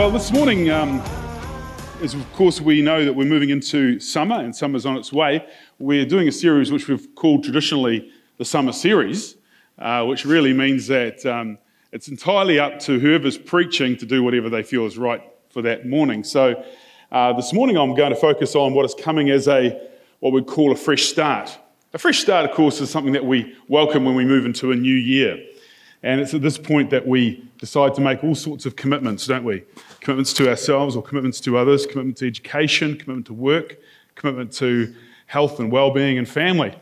Well, this morning, um, as of course we know that we're moving into summer and summer's on its way, we're doing a series which we've called traditionally the Summer Series, uh, which really means that um, it's entirely up to whoever's preaching to do whatever they feel is right for that morning. So uh, this morning I'm going to focus on what is coming as a what we'd call a fresh start. A fresh start, of course, is something that we welcome when we move into a new year. And it's at this point that we decide to make all sorts of commitments, don't we? Commitments to ourselves or commitments to others, commitment to education, commitment to work, commitment to health and well-being and family.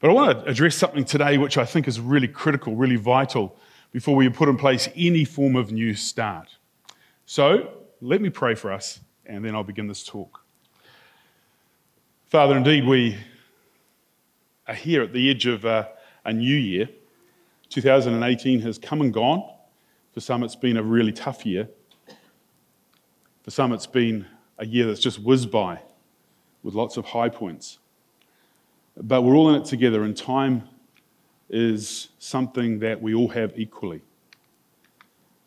But I want to address something today which I think is really critical, really vital before we put in place any form of new start. So let me pray for us and then I'll begin this talk. Father, indeed, we are here at the edge of a, a new year. 2018 has come and gone. For some, it's been a really tough year. For some, it's been a year that's just whizzed by with lots of high points. But we're all in it together, and time is something that we all have equally.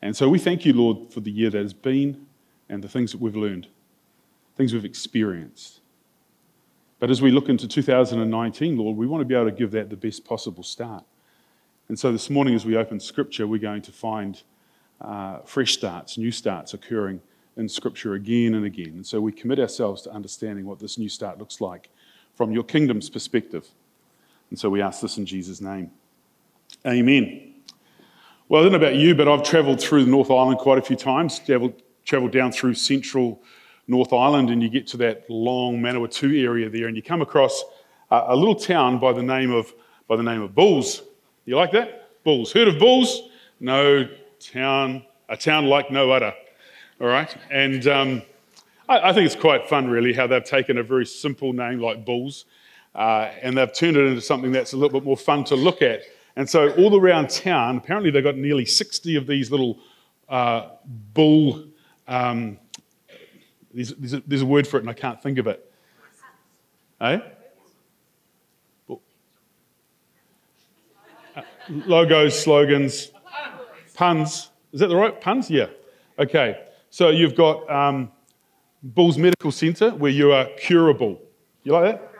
And so we thank you, Lord, for the year that has been and the things that we've learned, things we've experienced. But as we look into 2019, Lord, we want to be able to give that the best possible start. And so this morning, as we open Scripture, we're going to find uh, fresh starts, new starts occurring in Scripture again and again. And so we commit ourselves to understanding what this new start looks like from your kingdom's perspective. And so we ask this in Jesus' name. Amen. Well, I don't know about you, but I've travelled through the North Island quite a few times, travelled, travelled down through central North Island, and you get to that long Manawatu area there, and you come across a, a little town by the name of, by the name of Bulls. You like that? Bulls. Heard of Bulls? No town, a town like no other. All right? And um, I, I, think it's quite fun, really, how they've taken a very simple name like Bulls uh, and they've turned it into something that's a little bit more fun to look at. And so, all around town, apparently, they've got nearly 60 of these little uh, bull. Um, there's, there's, a, there's, a, word for it, and I can't think of it. Eh? Logos, slogans, puns. Is that the right puns? Yeah. Okay. So you've got um, Bulls Medical Centre where you are curable. You like that?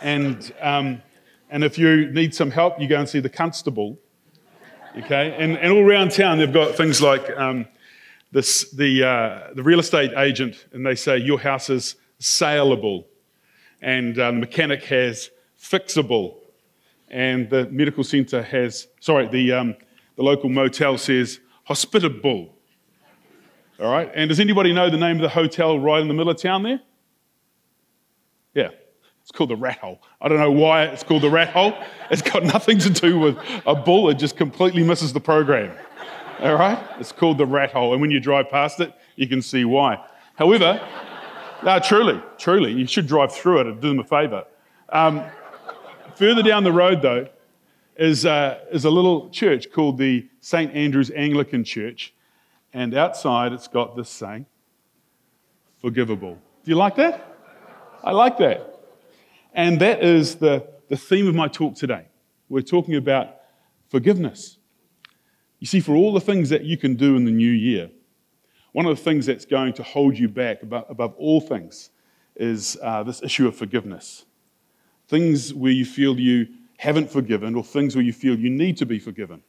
And, um, and if you need some help, you go and see the constable. Okay. And, and all around town, they've got things like um, this, the, uh, the real estate agent, and they say your house is saleable. And uh, the mechanic has fixable and the medical centre has, sorry, the, um, the local motel says hospitable. All right, and does anybody know the name of the hotel right in the middle of town there? Yeah, it's called the Rat Hole. I don't know why it's called the Rat Hole. It's got nothing to do with a bull, it just completely misses the program. All right, it's called the Rat Hole, and when you drive past it, you can see why. However, no, truly, truly, you should drive through it and do them a favour. Um, Further down the road, though, is, uh, is a little church called the St. Andrew's Anglican Church. And outside, it's got this saying, forgivable. Do you like that? I like that. And that is the, the theme of my talk today. We're talking about forgiveness. You see, for all the things that you can do in the new year, one of the things that's going to hold you back above, above all things is uh, this issue of forgiveness things where you feel you haven't forgiven, or things where you feel you need to be forgiven.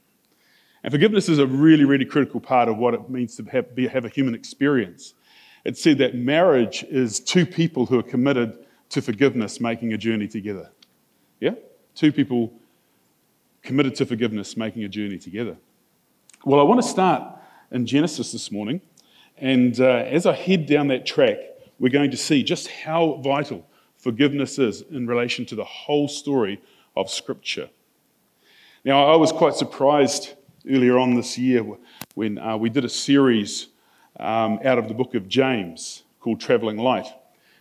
And forgiveness is a really, really critical part of what it means to have, be, have a human experience. It's said that marriage is two people who are committed to forgiveness making a journey together. Yeah? Two people committed to forgiveness making a journey together. Well, I want to start in Genesis this morning. And uh, as I head down that track, we're going to see just how vital forgiveness is in relation to the whole story of Scripture. Now, I was quite surprised earlier on this year when uh, we did a series um, out of the book of James called Traveling Light.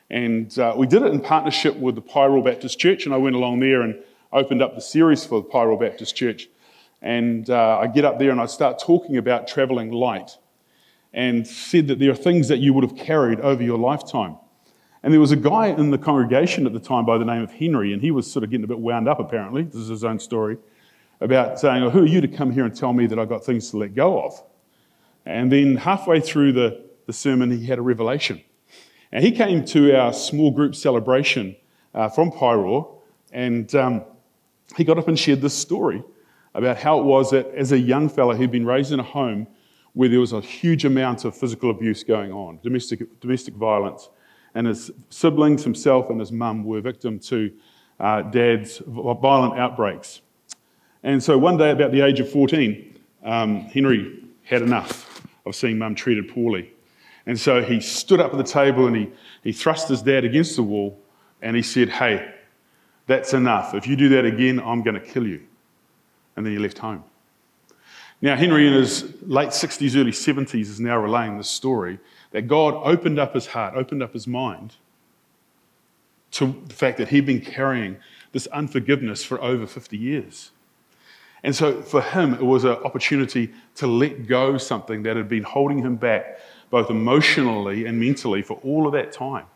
And uh, we did it in partnership with the Paeroa Baptist Church, and I went along there and opened up the series for the Paeroa Baptist Church. And uh, I get up there and I start talking about traveling light and said that there are things that you would have carried over your lifetime. And there was a guy in the congregation at the time by the name of Henry, and he was sort of getting a bit wound up, apparently. This is his own story about saying, Who are you to come here and tell me that I've got things to let go of? And then halfway through the, the sermon, he had a revelation. And he came to our small group celebration uh, from Paeroa, and um, he got up and shared this story about how it was that as a young fella he'd been raised in a home where there was a huge amount of physical abuse going on, domestic, domestic violence, and his siblings, himself, and his mum were victim to uh, dad's violent outbreaks. And so one day, about the age of 14, um, Henry had enough of seeing mum treated poorly. And so he stood up at the table and he, he thrust his dad against the wall and he said, Hey, that's enough. If you do that again, I'm going to kill you. And then he left home. Now, Henry, in his late 60s, early 70s, is now relaying this story that God opened up his heart, opened up his mind to the fact that he'd been carrying this unforgiveness for over 50 years. And so for him, it was an opportunity to let go something that had been holding him back, both emotionally and mentally, for all of that time.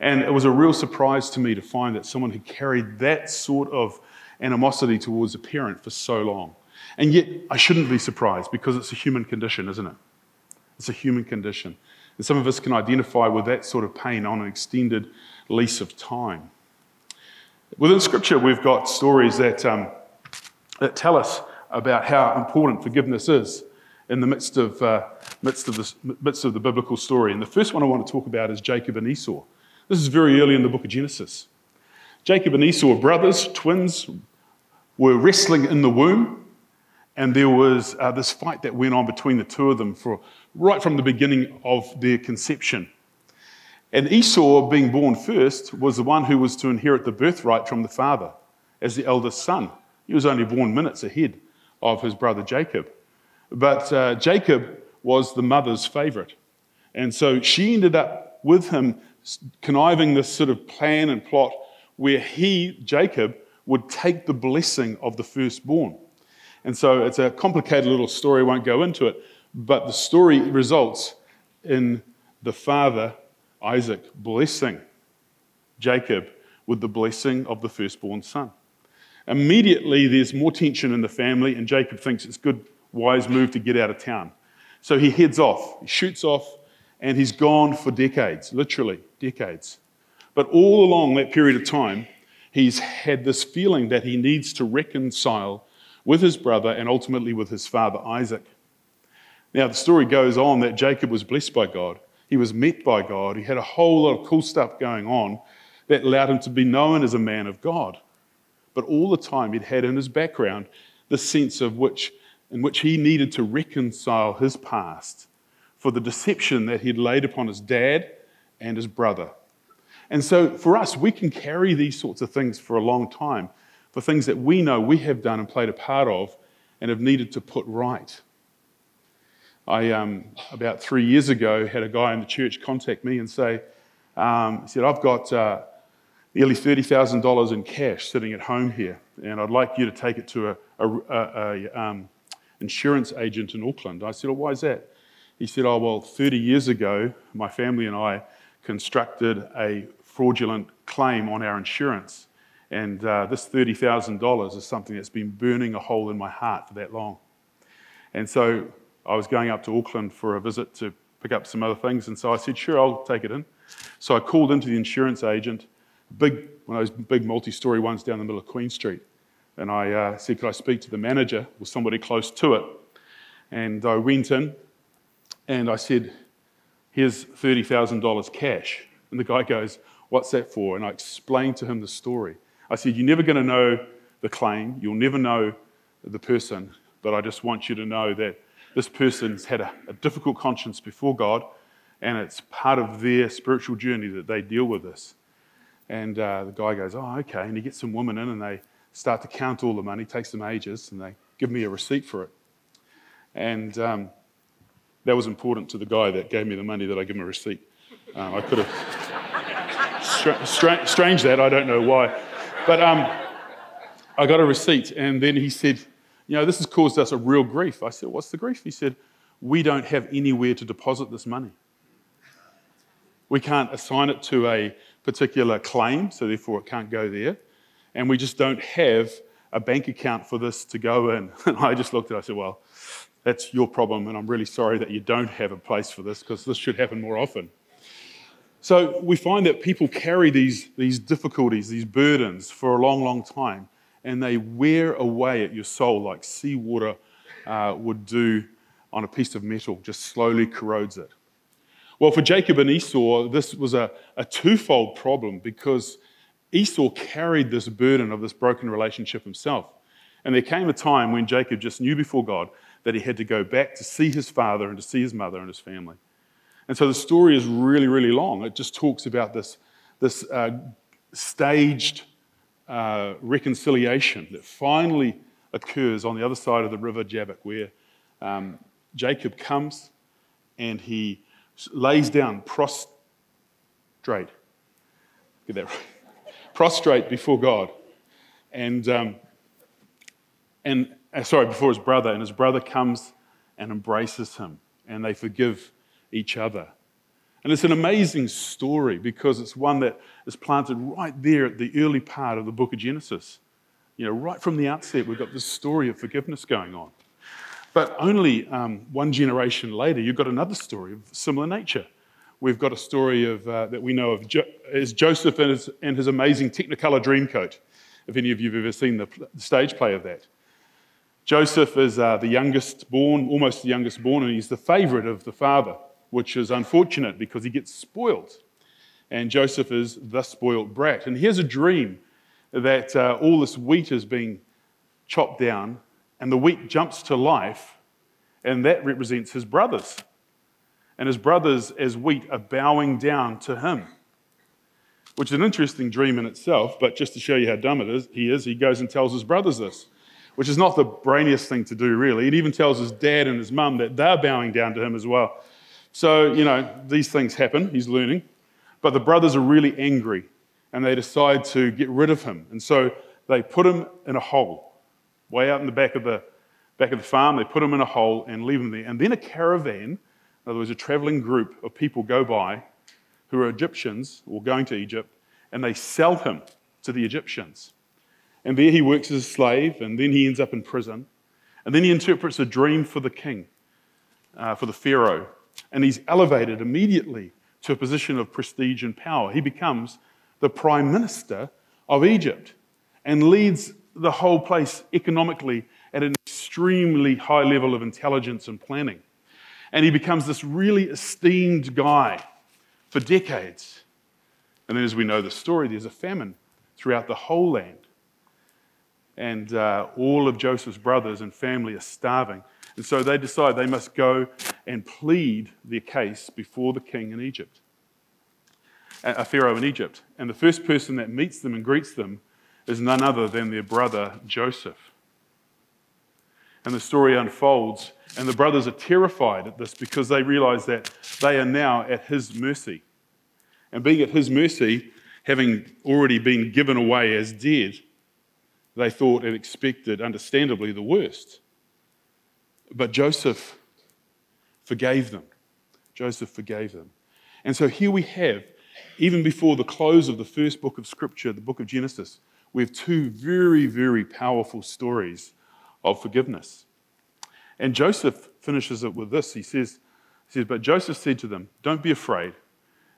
And it was a real surprise to me to find that someone who carried that sort of animosity towards a parent for so long. And yet, I shouldn't be surprised because it's a human condition, isn't it? It's a human condition. And some of us can identify with that sort of pain on an extended lease of time. Within Scripture, we've got stories that, um, that tell us about how important forgiveness is in the midst of, uh, midst, of the, midst of the biblical story. And the first one I want to talk about is Jacob and Esau. This is very early in the book of Genesis. Jacob and Esau, brothers, twins, were wrestling in the womb, and there was uh, this fight that went on between the two of them for right from the beginning of their conception. And Esau, being born first, was the one who was to inherit the birthright from the father as the eldest son. He was only born minutes ahead of his brother Jacob. But uh, Jacob was the mother's favorite. And so she ended up with him conniving this sort of plan and plot where he, Jacob, would take the blessing of the firstborn. And so it's a complicated little story, won't go into it, but the story results in the father, Isaac, blessing Jacob with the blessing of the firstborn son. Immediately, there's more tension in the family, and Jacob thinks it's a good, wise move to get out of town. So he heads off, he shoots off, and he's gone for decades, literally decades. But all along that period of time, he's had this feeling that he needs to reconcile with his brother and ultimately with his father Isaac. Now, the story goes on that Jacob was blessed by God. He was met by God. He had a whole lot of cool stuff going on that allowed him to be known as a man of God. But all the time, he'd had in his background the sense of which, in which he needed to reconcile his past for the deception that he'd laid upon his dad and his brother. And so, for us, we can carry these sorts of things for a long time, for things that we know we have done and played a part of and have needed to put right. I, um, about three years ago, had a guy in the church contact me and say, um, he said, I've got uh, nearly $30,000 in cash sitting at home here, and I'd like you to take it to an a, a, a um, insurance agent in Auckland. I said, well, why is that? He said, oh, well, 30 years ago, my family and I constructed a fraudulent claim on our insurance. And uh, this $30,000 is something that's been burning a hole in my heart for that long. And so I was going up to Auckland for a visit to pick up some other things. And so I said, sure, I'll take it in. So I called into the insurance agent, big, one of those big multi story ones down the middle of Queen Street. And I uh, said, could I speak to the manager or somebody close to it? And I went in and I said, here's $30,000 cash. And the guy goes, what's that for? And I explained to him the story. I said, you're never going to know the claim, you'll never know the person, but I just want you to know that this person's had a, a difficult conscience before God, and it's part of their spiritual journey that they deal with this. And uh, the guy goes, Oh, okay. And he gets some women in, and they start to count all the money. Takes them ages, and they give me a receipt for it. And um, that was important to the guy that gave me the money that I give him a receipt. Um, I could have. Stra- stra- strange that, I don't know why. But um, I got a receipt, and then he said, you know, this has caused us a real grief. I said, What's the grief? He said, We don't have anywhere to deposit this money. We can't assign it to a particular claim, so therefore it can't go there. And we just don't have a bank account for this to go in. And I just looked at it, I said, Well, that's your problem, and I'm really sorry that you don't have a place for this because this should happen more often. So we find that people carry these, these difficulties, these burdens for a long, long time, and they wear away at your soul like seawater uh, would do on a piece of metal, just slowly corrodes it. Well, for Jacob and Esau, this was a, a twofold problem because Esau carried this burden of this broken relationship himself. And there came a time when Jacob just knew before God that he had to go back to see his father and to see his mother and his family. And so the story is really, really long. It just talks about this, this uh, staged uh, reconciliation that finally occurs on the other side of the river Jabbok, where um, Jacob comes and he lays down prostrate. Get that right? prostrate before God. And, um, and uh, sorry, before his brother. And his brother comes and embraces him, and they forgive each other. And it's an amazing story because it's one that is planted right there at the early part of the book of Genesis. You know, right from the outset, we've got this story of forgiveness going on. But only um, one generation later, you've got another story of similar nature. We've got a story of, uh, that we know of jo- is Joseph and his, and his amazing Technicolor Dreamcoat, if any of you have ever seen the, the stage play of that. Joseph is uh, the youngest born, almost the youngest born, and he's the favorite of the father, which is unfortunate because he gets spoiled. And Joseph is the spoiled brat. And he has a dream that uh, all this wheat is being chopped down and the wheat jumps to life, and that represents his brothers. And his brothers, as wheat, are bowing down to him, which is an interesting dream in itself. But just to show you how dumb it is, he is, he goes and tells his brothers this, which is not the brainiest thing to do, really. It even tells his dad and his mum that they're bowing down to him as well. So, you know, these things happen. He's learning. But the brothers are really angry and they decide to get rid of him. And so they put him in a hole way out in the back of the, back of the farm. They put him in a hole and leave him there. And then a caravan, in other words, a traveling group of people go by who are Egyptians or going to Egypt, and they sell him to the Egyptians. And there he works as a slave, and then he ends up in prison. And then he interprets a dream for the king, uh, for the Pharaoh. And he's elevated immediately to a position of prestige and power. He becomes the prime minister of Egypt and leads the whole place economically at an extremely high level of intelligence and planning. And he becomes this really esteemed guy for decades. And then, as we know the story, there's a famine throughout the whole land. And uh, all of Joseph's brothers and family are starving. And so they decide they must go and plead their case before the king in Egypt, a Pharaoh in Egypt. And the first person that meets them and greets them is none other than their brother Joseph. And the story unfolds, and the brothers are terrified at this because they realize that they are now at his mercy. And being at his mercy, having already been given away as dead, they thought and expected, understandably, the worst. But Joseph forgave them. Joseph forgave them. And so here we have, even before the close of the first book of Scripture, the book of Genesis, we have two very, very powerful stories of forgiveness. And Joseph finishes it with this. He says, he says, But Joseph said to them, Don't be afraid.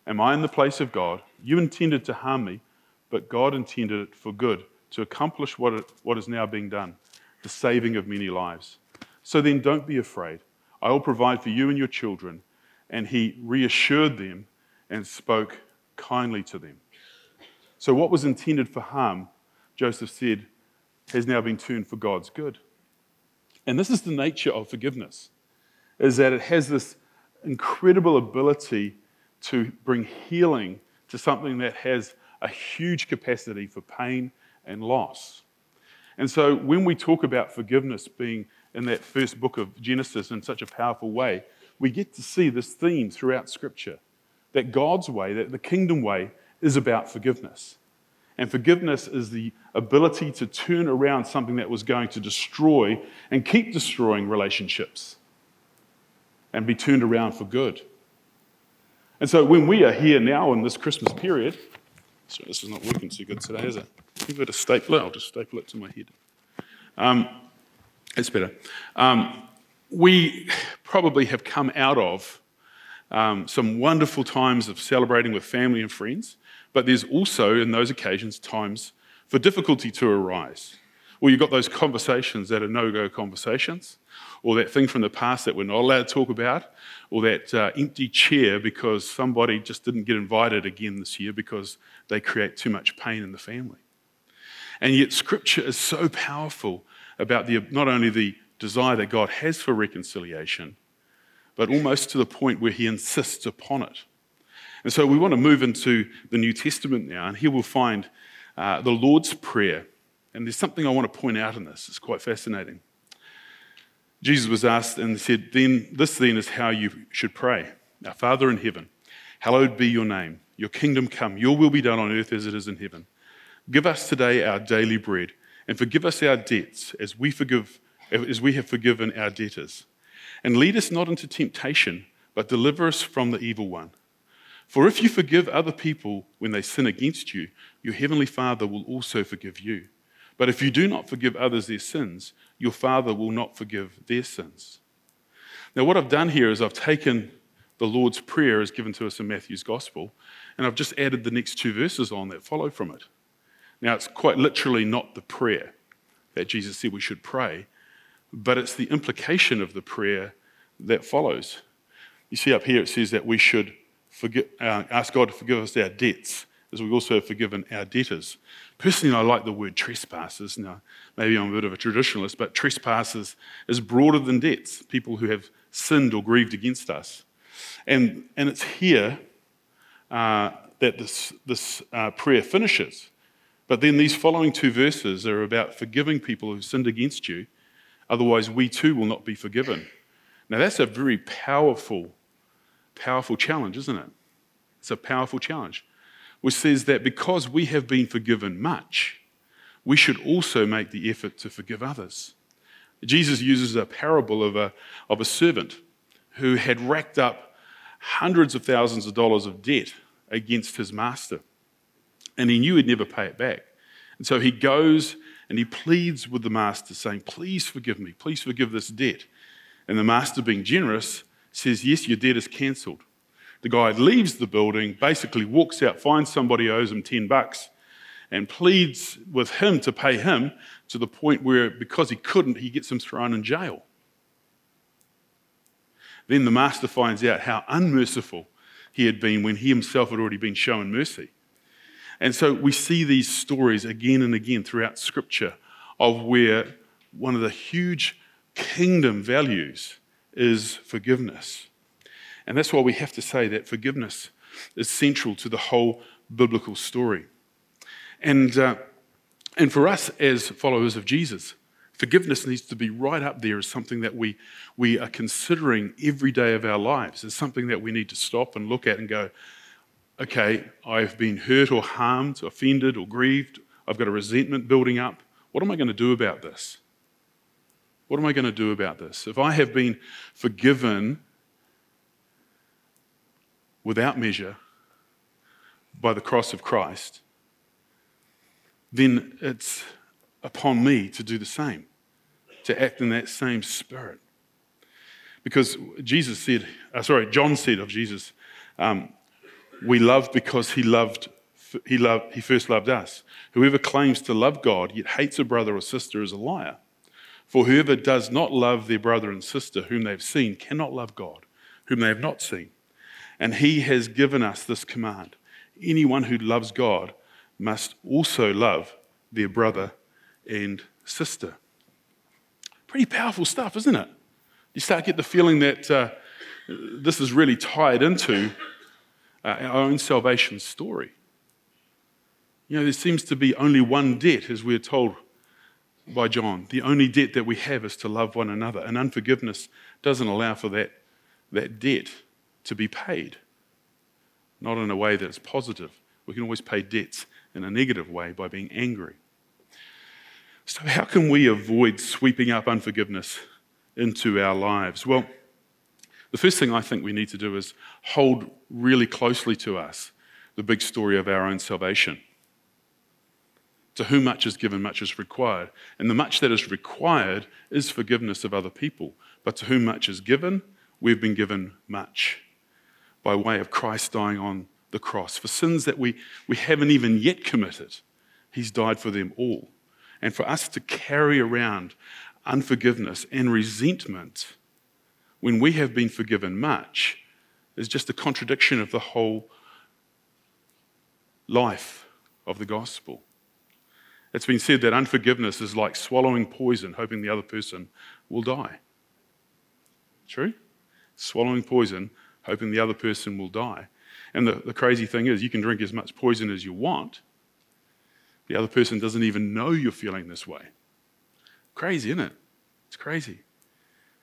Am I in the place of God? You intended to harm me, but God intended it for good, to accomplish what, it, what is now being done, the saving of many lives. So then don't be afraid. I will provide for you and your children. And he reassured them and spoke kindly to them. So, what was intended for harm Joseph said, has now been turned for God's good. And this is the nature of forgiveness, is that it has this incredible ability to bring healing to something that has a huge capacity for pain and loss. And so when we talk about forgiveness being in that first book of Genesis in such a powerful way, we get to see this theme throughout Scripture that God's way, that the kingdom way, is about forgiveness. And forgiveness is the ability to turn around something that was going to destroy and keep destroying relationships and be turned around for good. And so when we are here now in this Christmas period, so this is not working too good today, is it? Give it a stapler, I'll just staple it to my head. Um, it's better. Um, we probably have come out of um, some wonderful times of celebrating with family and friends, but there's also, in those occasions, times for difficulty to arise. Or you've got those conversations that are no go conversations, or that thing from the past that we're not allowed to talk about, or that uh, empty chair because somebody just didn't get invited again this year because they create too much pain in the family. And yet, Scripture is so powerful about the, not only the desire that God has for reconciliation, but almost to the point where He insists upon it. And so we want to move into the New Testament now, and here we'll find uh, the Lord's Prayer. And there's something I want to point out in this, it's quite fascinating. Jesus was asked and said, Then this then is how you should pray. Our Father in heaven, hallowed be your name. Your kingdom come, your will be done on earth as it is in heaven. Give us today our daily bread, and forgive us our debts as we forgive as we have forgiven our debtors. And lead us not into temptation, but deliver us from the evil one. For if you forgive other people when they sin against you, your heavenly Father will also forgive you. But if you do not forgive others their sins, your Father will not forgive their sins. Now, what I've done here is I've taken the Lord's Prayer as given to us in Matthew's Gospel, and I've just added the next two verses on that follow from it. Now, it's quite literally not the prayer that Jesus said we should pray, but it's the implication of the prayer that follows. You see up here it says that we should forgive, uh, ask God to forgive us our debts, as we also have forgiven our debtors. Personally, I like the word trespassers. Now, maybe I'm a bit of a traditionalist, but trespassers is broader than debts, people who have sinned or grieved against us. And, and it's here uh, that this, this uh, prayer finishes. But then these following two verses are about forgiving people who sinned against you, otherwise, we too will not be forgiven. Now, that's a very powerful, powerful challenge, isn't it? It's a powerful challenge, which says that because we have been forgiven much, we should also make the effort to forgive others. Jesus uses a parable of a, of a servant who had racked up hundreds of thousands of dollars of debt against his master and he knew he'd never pay it back. And so he goes and he pleads with the master, saying, Please forgive me, please forgive this debt. And the master, being generous, says, Yes, your debt is cancelled. The guy leaves the building, basically walks out, finds somebody owes him 10 bucks, and pleads with him to pay him to the point where, because he couldn't, he gets him thrown in jail. Then the master finds out how unmerciful he had been when he himself had already been shown mercy. And so we see these stories again and again throughout Scripture of where one of the huge kingdom values is forgiveness. And that's why we have to say that forgiveness is central to the whole biblical story. And, uh, and for us as followers of Jesus, forgiveness needs to be right up there as something that we, we are considering every day of our lives, as something that we need to stop and look at and go, okay, I've been hurt or harmed, offended or grieved, I've got a resentment building up. What am I going to do about this? What am I going to do about this? If I have been forgiven without measure by the cross of Christ, then it's upon me to do the same, to act in that same spirit. Because Jesus said, uh, sorry, John said of Jesus, um, we love because he loved he loved he first loved us. Whoever claims to love God yet hates a brother or sister is a liar. For whoever does not love their brother and sister whom they've seen cannot love God, whom they have not seen. And he has given us this command. Anyone who loves God must also love their brother and sister. Pretty powerful stuff, isn't it? You start to get the feeling that uh, this is really tied into Uh, our own salvation story. You know, there seems to be only one debt, as we're told by John. The only debt that we have is to love one another, and unforgiveness doesn't allow for that, that debt to be paid, not in a way that's positive. We can always pay debts in a negative way by being angry. So, how can we avoid sweeping up unforgiveness into our lives? Well, the first thing I think we need to do is hold really closely to us the big story of our own salvation. To whom much is given, much is required. And the much that is required is forgiveness of other people, But to whom much is given, we've been given much by way of Christ dying on the cross for sins that we, we haven't even yet committed. He's died for them all. And for us to carry around unforgiveness and resentment when we have been forgiven much is just a contradiction of the whole life of the gospel. It's been said that unforgiveness is like swallowing poison, hoping the other person will die. True? Swallowing poison, hoping the other person will die. And the, the crazy thing is, you can drink as much poison as you want. The other person doesn't even know you're feeling this way. Crazy, isn't it? It's crazy.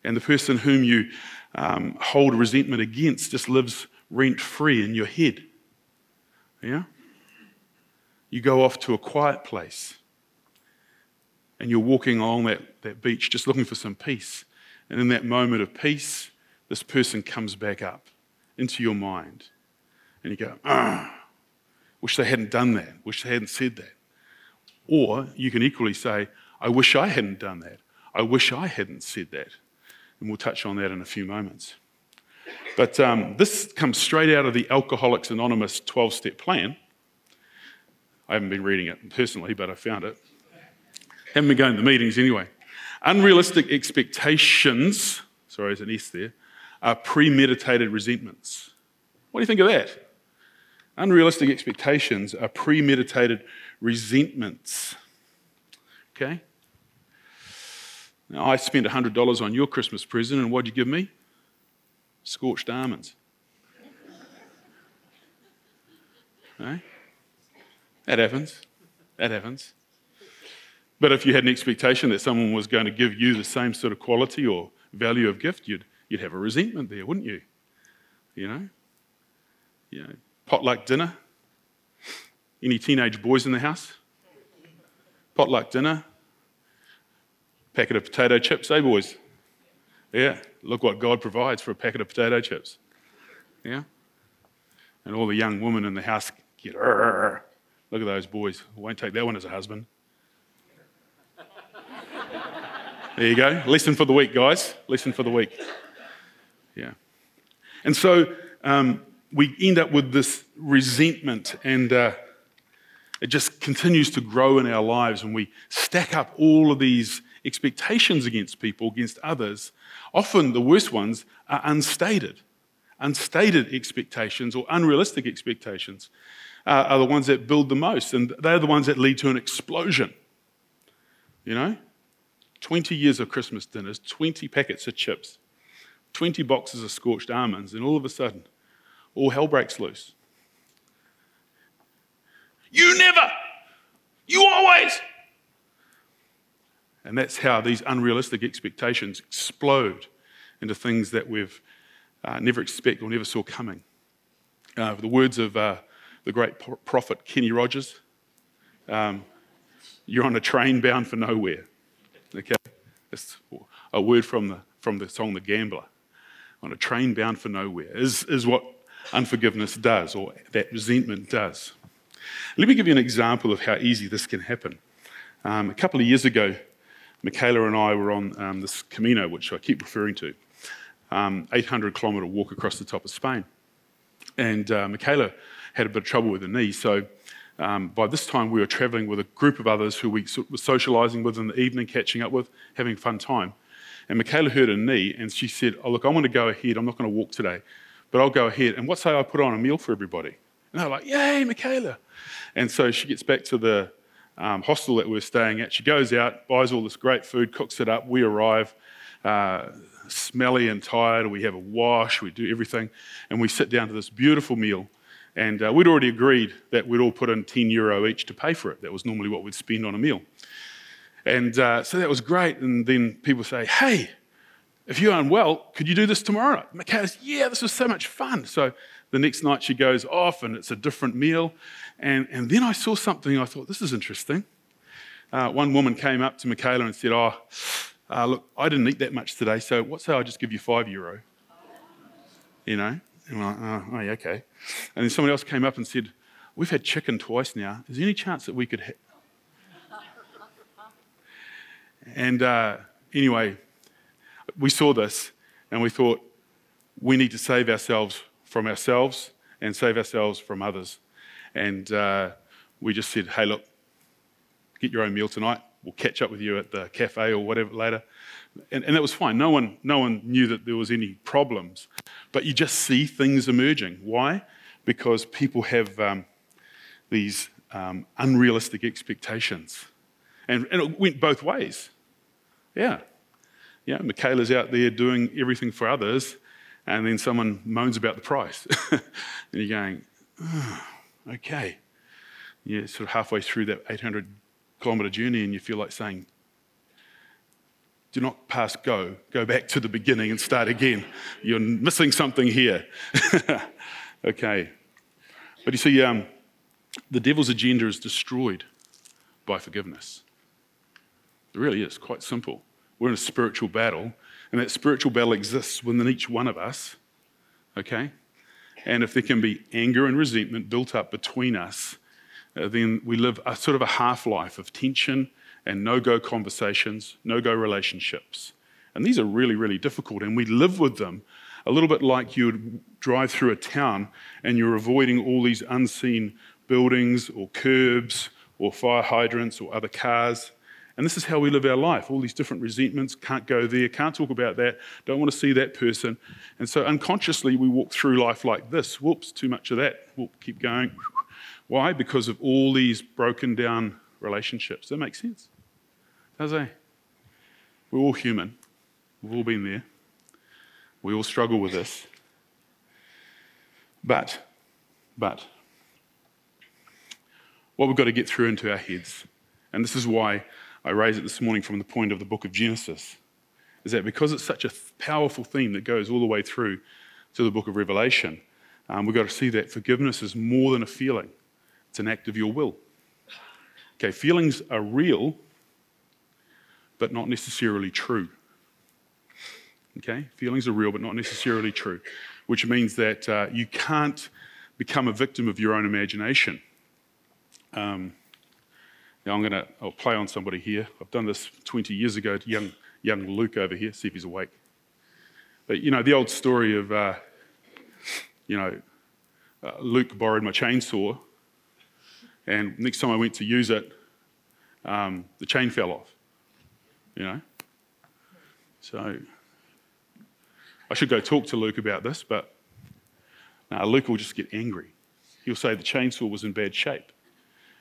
And the person whom you um, hold resentment against just lives rent free in your head. Yeah? You go off to a quiet place and you're walking along that, that beach just looking for some peace. And in that moment of peace, this person comes back up into your mind. And you go, ah, wish they hadn't done that, wish they hadn't said that. Or you can equally say, I wish I hadn't done that. I wish I hadn't said that. And we'll touch on that in a few moments. But um, this comes straight out of the Alcoholics Anonymous 12 step plan. I haven't been reading it personally, but I found it. Haven't been going to the meetings anyway. Unrealistic expectations, sorry, there's an S there, are premeditated resentments. What do you think of that? Unrealistic expectations are premeditated resentments. Okay? Now, I spent $100 on your Christmas present, and what'd you give me? Scorched almonds. Eh? Okay? That happens. That happens. But if you had an expectation that someone was going to give you the same sort of quality or value of gift, you'd, you'd have a resentment there, wouldn't you? You know? You know, potluck dinner. Any teenage boys in the house? Potluck dinner. Packet of potato chips, eh, boys? Yeah, look what God provides for a packet of potato chips. Yeah? And all the young women in the house get, look at those boys. Won't take that one as a husband. There you go. Lesson for the week, guys. Lesson for the week. Yeah. And so um, we end up with this resentment, and uh, it just continues to grow in our lives. And we stack up all of these expectations against people, against others. Often the worst ones are unstated. Unstated expectations or unrealistic expectations uh, are the ones that build the most, and they're the ones that lead to an explosion. You know? 20 years of Christmas dinners, 20 packets of chips, 20 boxes of scorched almonds, and all of a sudden, all hell breaks loose. You never! You always! And that's how these unrealistic expectations explode into things that we've uh, never expected or never saw coming. Uh, the words of uh, the great prophet Kenny Rogers um, you're on a train bound for nowhere. Okay? It's a word from the, from the song The Gambler. On a train bound for nowhere is, is what unforgiveness does or that resentment does. Let me give you an example of how easy this can happen. Um, a couple of years ago, Michaela and I were on um, this Camino, which I keep referring to, um, 800 kilometre walk across the top of Spain. And uh, Michaela had a bit of trouble with her knee, so um, by this time, we were traveling with a group of others who we were socializing with in the evening, catching up with, having fun time. And Michaela hurt her knee, and she said, Oh, look, I want to go ahead. I'm not going to walk today, but I'll go ahead. And what say I put on a meal for everybody? And they're like, Yay, Michaela. And so she gets back to the um, hostel that we are staying at. She goes out, buys all this great food, cooks it up. We arrive. Uh, smelly and tired. We have a wash, we do everything, and we sit down to this beautiful meal and uh, we'd already agreed that we'd all put in 10 euro each to pay for it. That was normally what we'd spend on a meal. And uh, so that was great. And then people say, hey, if you're unwell, could you do this tomorrow? Michaela says, yeah, this was so much fun. So the next night she goes off and it's a different meal. And, and then I saw something, I thought, this is interesting. Uh, one woman came up to Michaela and said, oh, uh, look, I didn't eat that much today, so what say I just give you five euro? You know? And we're like, oh, oh, yeah, okay. And then someone else came up and said, We've had chicken twice now. Is there any chance that we could. Ha-? And uh, anyway, we saw this and we thought we need to save ourselves from ourselves and save ourselves from others. And uh, we just said, hey, look, get your own meal tonight. We'll catch up with you at the cafe or whatever later. And, and that was fine. No one, no one knew that there was any problems. But you just see things emerging. Why? Because people have um, these um, unrealistic expectations. And, and it went both ways. Yeah. Yeah, Michaela's out there doing everything for others, and then someone moans about the price. and you're going, okay. You're sort of halfway through that 800 kilometre journey, and you feel like saying, do not pass go. Go back to the beginning and start again. You're missing something here. okay. But you see, um, the devil's agenda is destroyed by forgiveness. It really is quite simple. We're in a spiritual battle, and that spiritual battle exists within each one of us. Okay? And if there can be anger and resentment built up between us, uh, then we live a sort of a half life of tension and no go conversations, no go relationships. And these are really, really difficult, and we live with them a little bit like you would drive through a town and you're avoiding all these unseen buildings or curbs or fire hydrants or other cars. And this is how we live our life. All these different resentments, can't go there, can't talk about that, don't want to see that person. And so unconsciously, we walk through life like this. Whoops, too much of that. Whoop, keep going. Why? Because of all these broken down relationships. That makes sense? Does it? We're all human. We've all been there. We all struggle with this. But, but, what we've got to get through into our heads, and this is why I raise it this morning from the point of the book of Genesis, is that because it's such a powerful theme that goes all the way through to the book of Revelation, um, we've got to see that forgiveness is more than a feeling, it's an act of your will. Okay, feelings are real, but not necessarily true. Okay, feelings are real, but not necessarily true, which means that uh, you can't become a victim of your own imagination. Um, now I'm going to play on somebody here. I've done this 20 years ago to young, young Luke over here, see if he's awake. But you know, the old story of, uh, you know, uh, Luke borrowed my chainsaw, and next time I went to use it, um, the chain fell off. You know? So I should go talk to Luke about this, but no, Luke will just get angry. He'll say the chainsaw was in bad shape.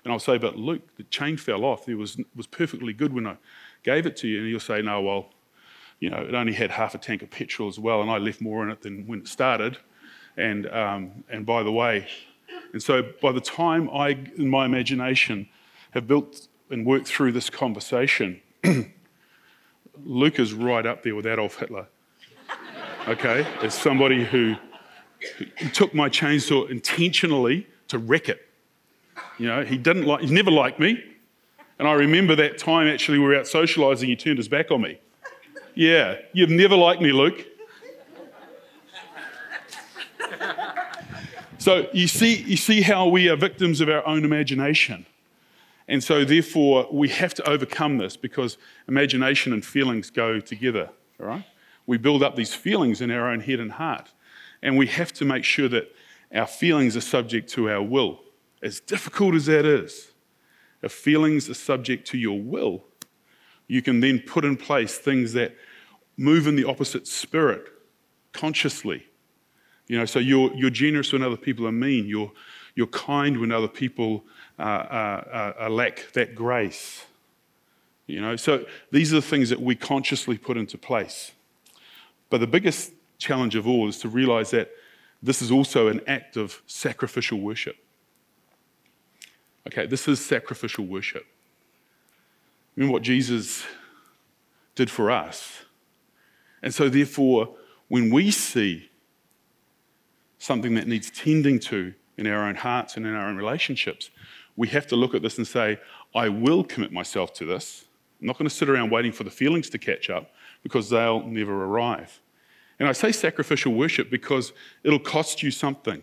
And I'll say, but Luke, the chain fell off. It was, was perfectly good when I gave it to you. And he'll say, no, well, you know, it only had half a tank of petrol as well, and I left more in it than when it started. And, um, and by the way, and so by the time I, in my imagination, have built and worked through this conversation, Luke is right up there with Adolf Hitler. Okay? As somebody who took my chainsaw intentionally to wreck it. You know, he didn't like, he never liked me. And I remember that time actually we were out socializing, he turned his back on me. Yeah, you've never liked me, Luke. So you see, you see how we are victims of our own imagination. And so therefore we have to overcome this because imagination and feelings go together. All right? We build up these feelings in our own head and heart. And we have to make sure that our feelings are subject to our will. As difficult as that is, if feelings are subject to your will, you can then put in place things that move in the opposite spirit consciously. You know, so you're, you're generous when other people are mean. You're, you're kind when other people uh, uh, uh, lack that grace. You know, so these are the things that we consciously put into place. But the biggest challenge of all is to realize that this is also an act of sacrificial worship. Okay, this is sacrificial worship. Remember what Jesus did for us. And so, therefore, when we see something that needs tending to in our own hearts and in our own relationships, we have to look at this and say, I will commit myself to this. I'm not going to sit around waiting for the feelings to catch up because they'll never arrive. And I say sacrificial worship because it'll cost you something.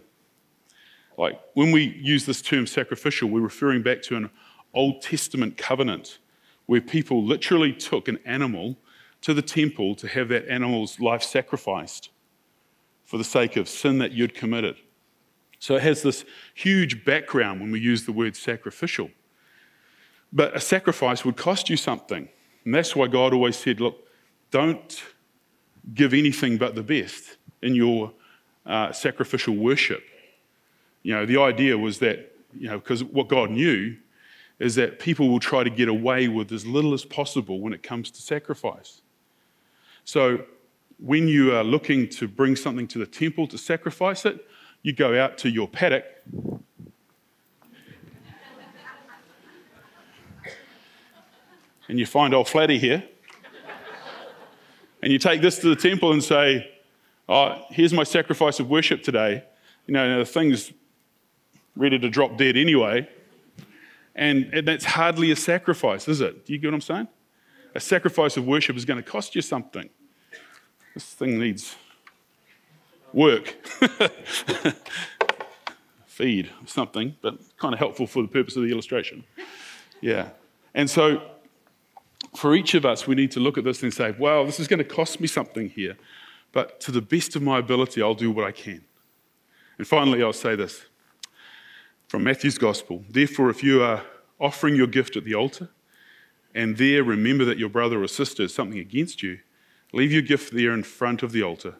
Like when we use this term sacrificial, we're referring back to an Old Testament covenant where people literally took an animal, to the temple to have that animal's life sacrificed for the sake of sin that you'd committed. So it has this huge background when we use the word sacrificial. But a sacrifice would cost you something. And that's why God always said, look, don't give anything but the best in your uh, sacrificial worship. You know, the idea was that, you know, because what God knew is that people will try to get away with as little as possible when it comes to sacrifice. So when you are looking to bring something to the temple to sacrifice it, you go out to your paddock. and you find old Flatty here. And you take this to the temple and say, Oh, here's my sacrifice of worship today. You know, the thing's ready to drop dead anyway. And, that's hardly a sacrifice, is it? Do you get what I'm saying? A sacrifice of worship is going to cost you something. This thing needs work, feed, something, but kind of helpful for the purpose of the illustration. Yeah. And so for each of us, we need to look at this and say, well, this is going to cost me something here, but to the best of my ability, I'll do what I can. And finally, I'll say this from Matthew's Gospel Therefore, if you are offering your gift at the altar, and there remember that your brother or sister is something against you, leave your gift there in front of the altar.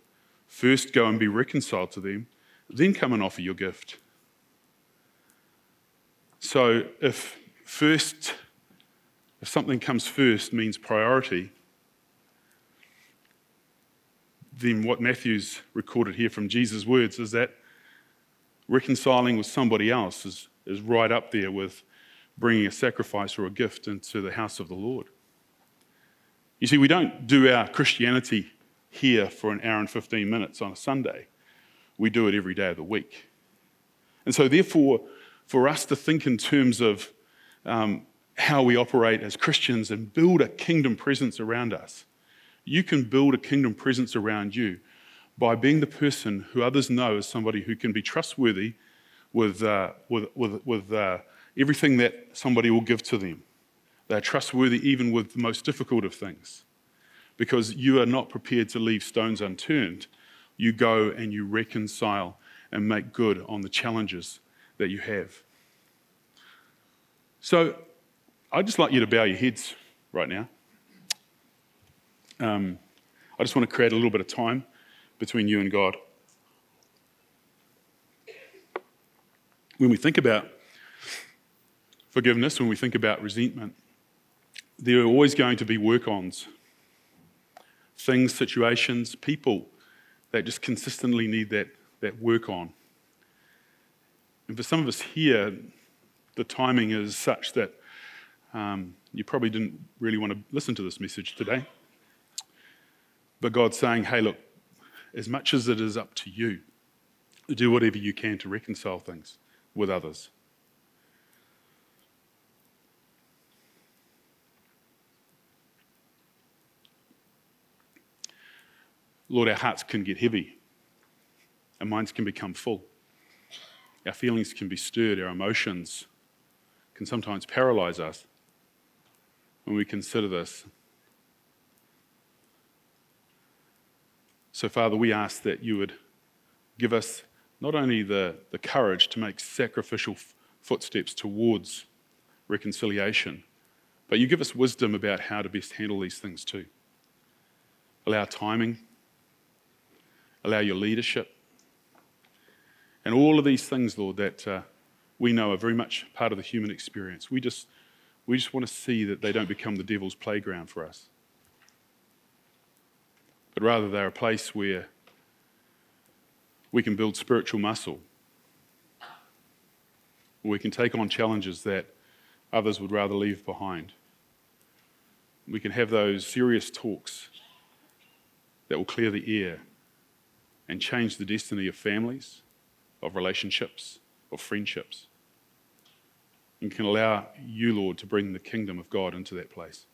First go and be reconciled to them, then come and offer your gift. So, if first if something comes first means priority, then what Matthew's recorded here from Jesus' words is that reconciling with somebody else is, is right up there with bringing a sacrifice or a gift into the house of the Lord. You see, we don't do our Christianity here for an hour and 15 minutes on a Sunday. We do it every day of the week. And so, therefore, for us to think in terms of um, how we operate as Christians and build a kingdom presence around us. You can build a kingdom presence around you by being the person who others know as somebody who can be trustworthy with, uh, with, with, with uh, everything that somebody will give to them. They're trustworthy even with the most difficult of things because you are not prepared to leave stones unturned. You go and you reconcile and make good on the challenges that you have. So, I'd just like you to bow your heads right now. Um, I just want to create a little bit of time between you and God. When we think about forgiveness, when we think about resentment, there are always going to be work ons, things, situations, people that just consistently need that, that work on. And for some of us here, the timing is such that um, you probably didn't really want to listen to this message today. But God's saying, hey, look, as much as it is up to you, do whatever you can to reconcile things with others. Lord, our hearts can get heavy, our minds can become full, our feelings can be stirred, our emotions can sometimes paralyze us when we consider this. So, Father, we ask that you would give us not only the, the courage to make sacrificial f- footsteps towards reconciliation, but you give us wisdom about how to best handle these things too. Allow timing, allow your leadership, and all of these things, Lord, that uh, we know are very much part of the human experience. We just we just want to see that they don't become the devil's playground for us. But rather, they're a place where we can build spiritual muscle. We can take on challenges that others would rather leave behind. We can have those serious talks that will clear the air and change the destiny of families, of relationships, of friendships and can allow you, Lord, to bring the kingdom of God into that place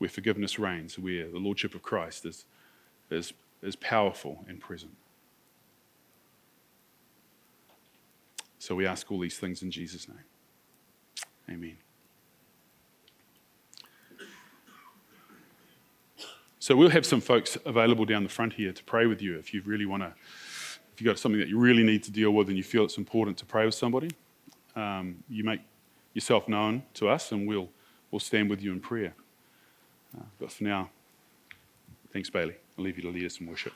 where forgiveness reigns, where the Lordship of Christ is, is, is powerful and present. So we ask all these things in Jesus' name. Amen. So we'll have some folks available down the front here to pray with you if you really want to, if you've got something that you really need to deal with and you feel it's important to pray with somebody, um, you make yourself known to us and we'll, we'll stand with you in prayer. But for now, thanks, Bailey. I'll leave you to lead us in worship.